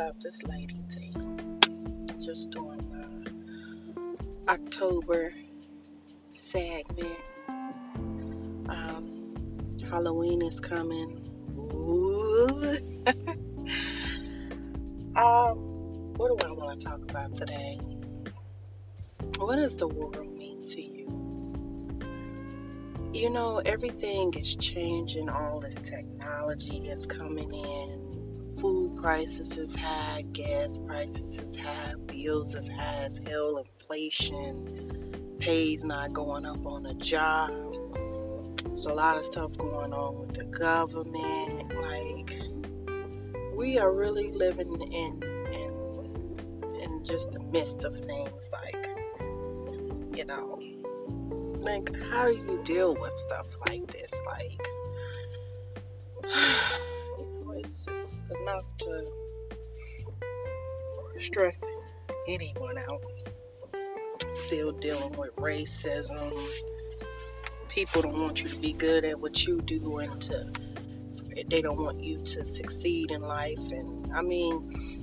up? This lady T. Just doing my October segment. Um, Halloween is coming. Um, what do I want to talk about today? What does the world mean to you? You know, everything is changing. All this technology is coming in food prices is high, gas prices is high, bills is high as hell, inflation, pay's not going up on a job. There's a lot of stuff going on with the government. Like we are really living in in in just the midst of things like you know like how do you deal with stuff like this like enough to stress anyone out. Still dealing with racism. People don't want you to be good at what you do and to they don't want you to succeed in life and I mean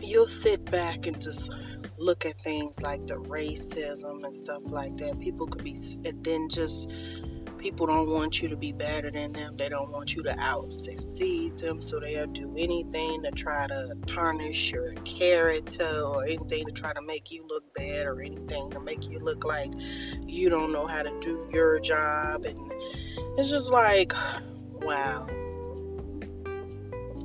you'll sit back and just look at things like the racism and stuff like that. People could be and then just people don't want you to be better than them. They don't want you to out succeed them, so they'll do anything to try to tarnish your character or anything to try to make you look bad or anything to make you look like you don't know how to do your job. And it's just like, wow.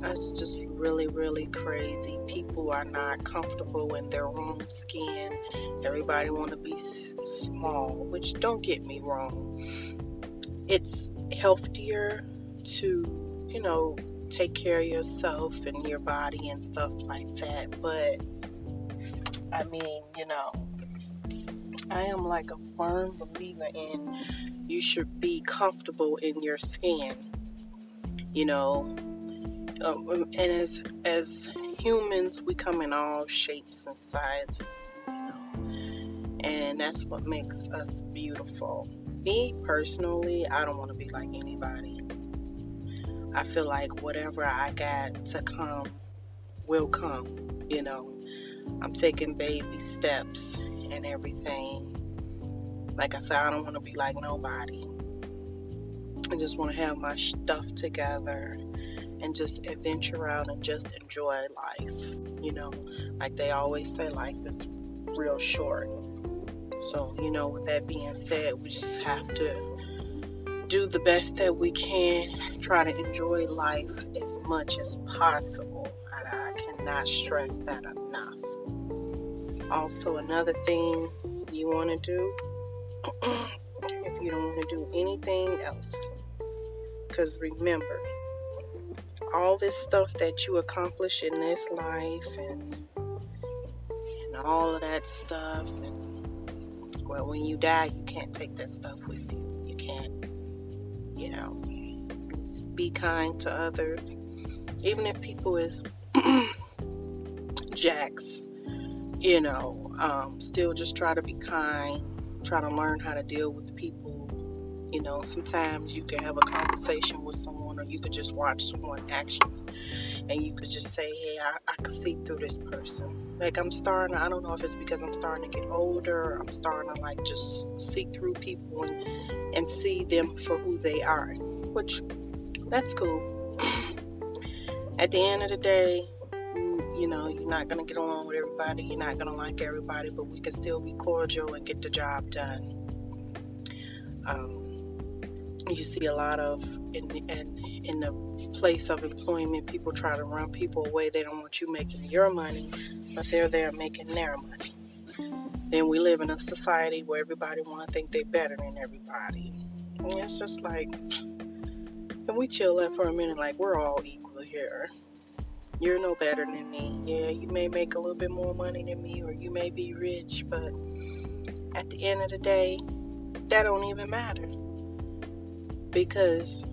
That's just really, really crazy. People are not comfortable in their own skin. Everybody want to be small, which don't get me wrong it's healthier to, you know, take care of yourself and your body and stuff like that. But I mean, you know, I am like a firm believer in you should be comfortable in your skin. You know, um, and as as humans, we come in all shapes and sizes, you know, and that's what makes us beautiful me personally, I don't want to be like anybody. I feel like whatever I got to come will come. You know, I'm taking baby steps and everything. Like I said, I don't want to be like nobody. I just want to have my stuff together and just adventure out and just enjoy life. You know, like they always say, life is real short. So, you know, with that being said, we just have to do the best that we can, try to enjoy life as much as possible. I, I cannot stress that enough. Also, another thing you want to do, if you don't want to do anything else, because remember, all this stuff that you accomplish in this life and and all of that stuff and well, when you die, you can't take that stuff with you. You can't, you know, be kind to others. Even if people is jacks, you know, um, still just try to be kind, try to learn how to deal with people. You know, sometimes you can have a conversation with someone, you could just watch someone's actions, and you could just say, "Hey, I, I can see through this person." Like I'm starting, I don't know if it's because I'm starting to get older, I'm starting to like just see through people and, and see them for who they are, which that's cool. At the end of the day, you know, you're not going to get along with everybody, you're not going to like everybody, but we can still be cordial and get the job done. Um, you see a lot of in, in in the place of employment people try to run people away. They don't want you making your money but they're there making their money. Then we live in a society where everybody want to think they're better than everybody. And it's just like and we chill that for a minute like we're all equal here. You're no better than me. Yeah you may make a little bit more money than me or you may be rich but at the end of the day that don't even matter because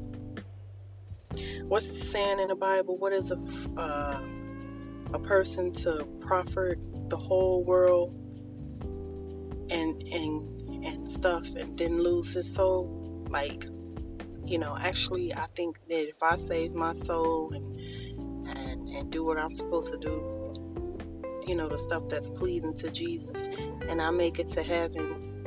what's the saying in the Bible? What is a uh, a person to profit the whole world and and and stuff and then lose his soul? Like, you know, actually, I think that if I save my soul and and and do what I'm supposed to do, you know, the stuff that's pleasing to Jesus, and I make it to heaven,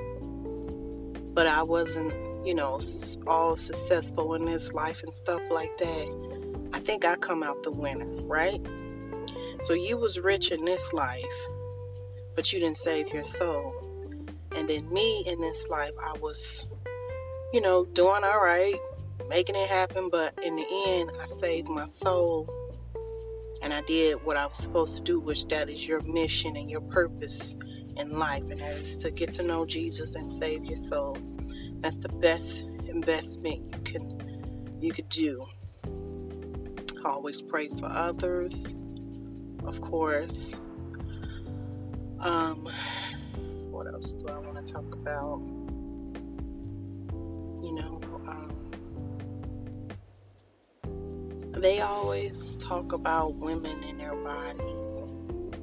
but I wasn't, you know, all successful in this life and stuff like that, I think I come out the winner, right? So you was rich in this life, but you didn't save your soul. And then me in this life, I was, you know, doing all right, making it happen, but in the end, I saved my soul and I did what I was supposed to do, which that is your mission and your purpose in life, and that is to get to know Jesus and save your soul. That's the best investment you can you could do. Always pray for others, of course. Um, what else do I want to talk about? You know, um, they always talk about women and their bodies and,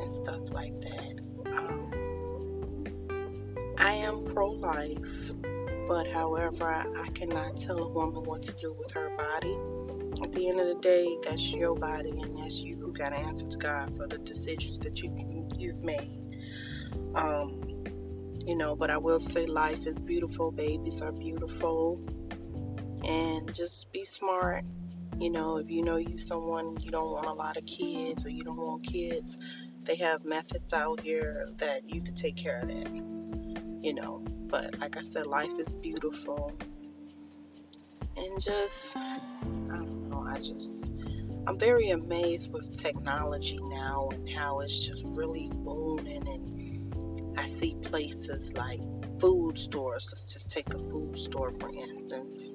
and stuff like that. Um, am pro life, but however, I, cannot tell a woman what to do with her body. At the end of the day, that's your body, and that's you who got to answer to God for the decisions that you you've made. Um, you know, but I will say life is beautiful, babies are beautiful, and just be smart you know, if you know you someone you don't want a lot of kids or you don't want kids, they have methods out here that you can take care of that. You know, but like I said, life is beautiful. And just I don't know, I just I'm very amazed with technology now and how it's just really booming and I see places like food stores. Let's just take a food store for instance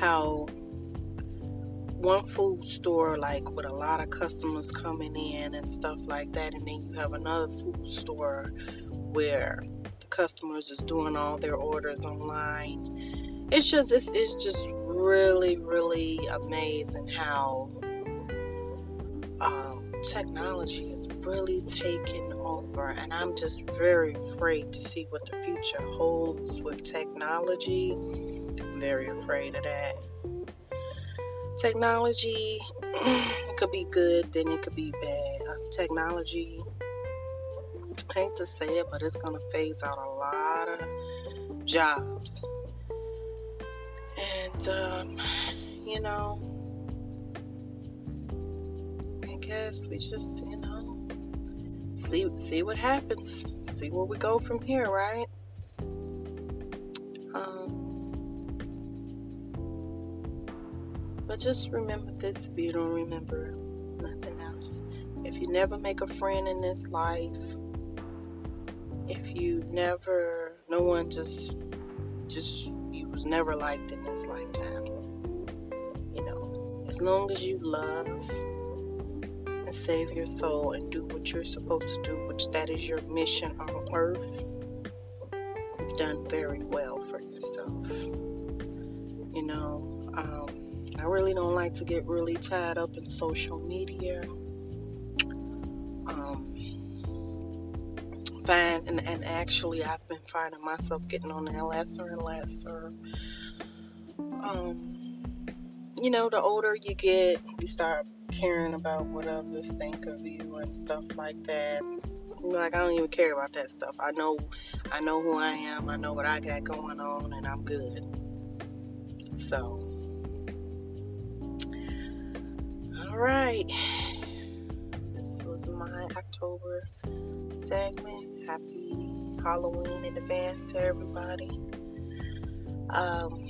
how one food store like with a lot of customers coming in and stuff like that and then you have another food store where the customers is doing all their orders online it's just it's, it's just really really amazing how um, technology is really taking over and i'm just very afraid to see what the future holds with technology very afraid of that. Technology, it could be good, then it could be bad. Technology, I hate to say it, but it's going to phase out a lot of jobs. And, um, you know, I guess we just, you know, see see what happens, see where we go from here, right? But just remember this if you don't remember nothing else. If you never make a friend in this life, if you never, no one just, just, you was never liked in this lifetime. You know, as long as you love and save your soul and do what you're supposed to do, which that is your mission on earth, you've done very well for yourself. You know, um, I really don't like to get really tied up in social media. Um, find and, and actually, I've been finding myself getting on there lesser and lesser. Um, you know, the older you get, you start caring about what others think of you and stuff like that. Like I don't even care about that stuff. I know, I know who I am. I know what I got going on, and I'm good. So right. This was my October segment. Happy Halloween in advance to everybody. Um,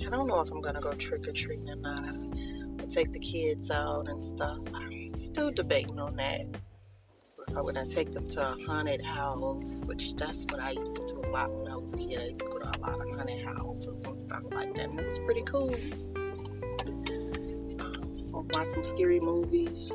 I don't know if I'm gonna go trick or treating or not. I'll take the kids out and stuff. I'm still debating on that. If I'm gonna take them to a haunted house, which that's what I used to do a lot when I was a kid. I used to go to a lot of haunted houses and stuff like that, and it was pretty cool watch some scary movies.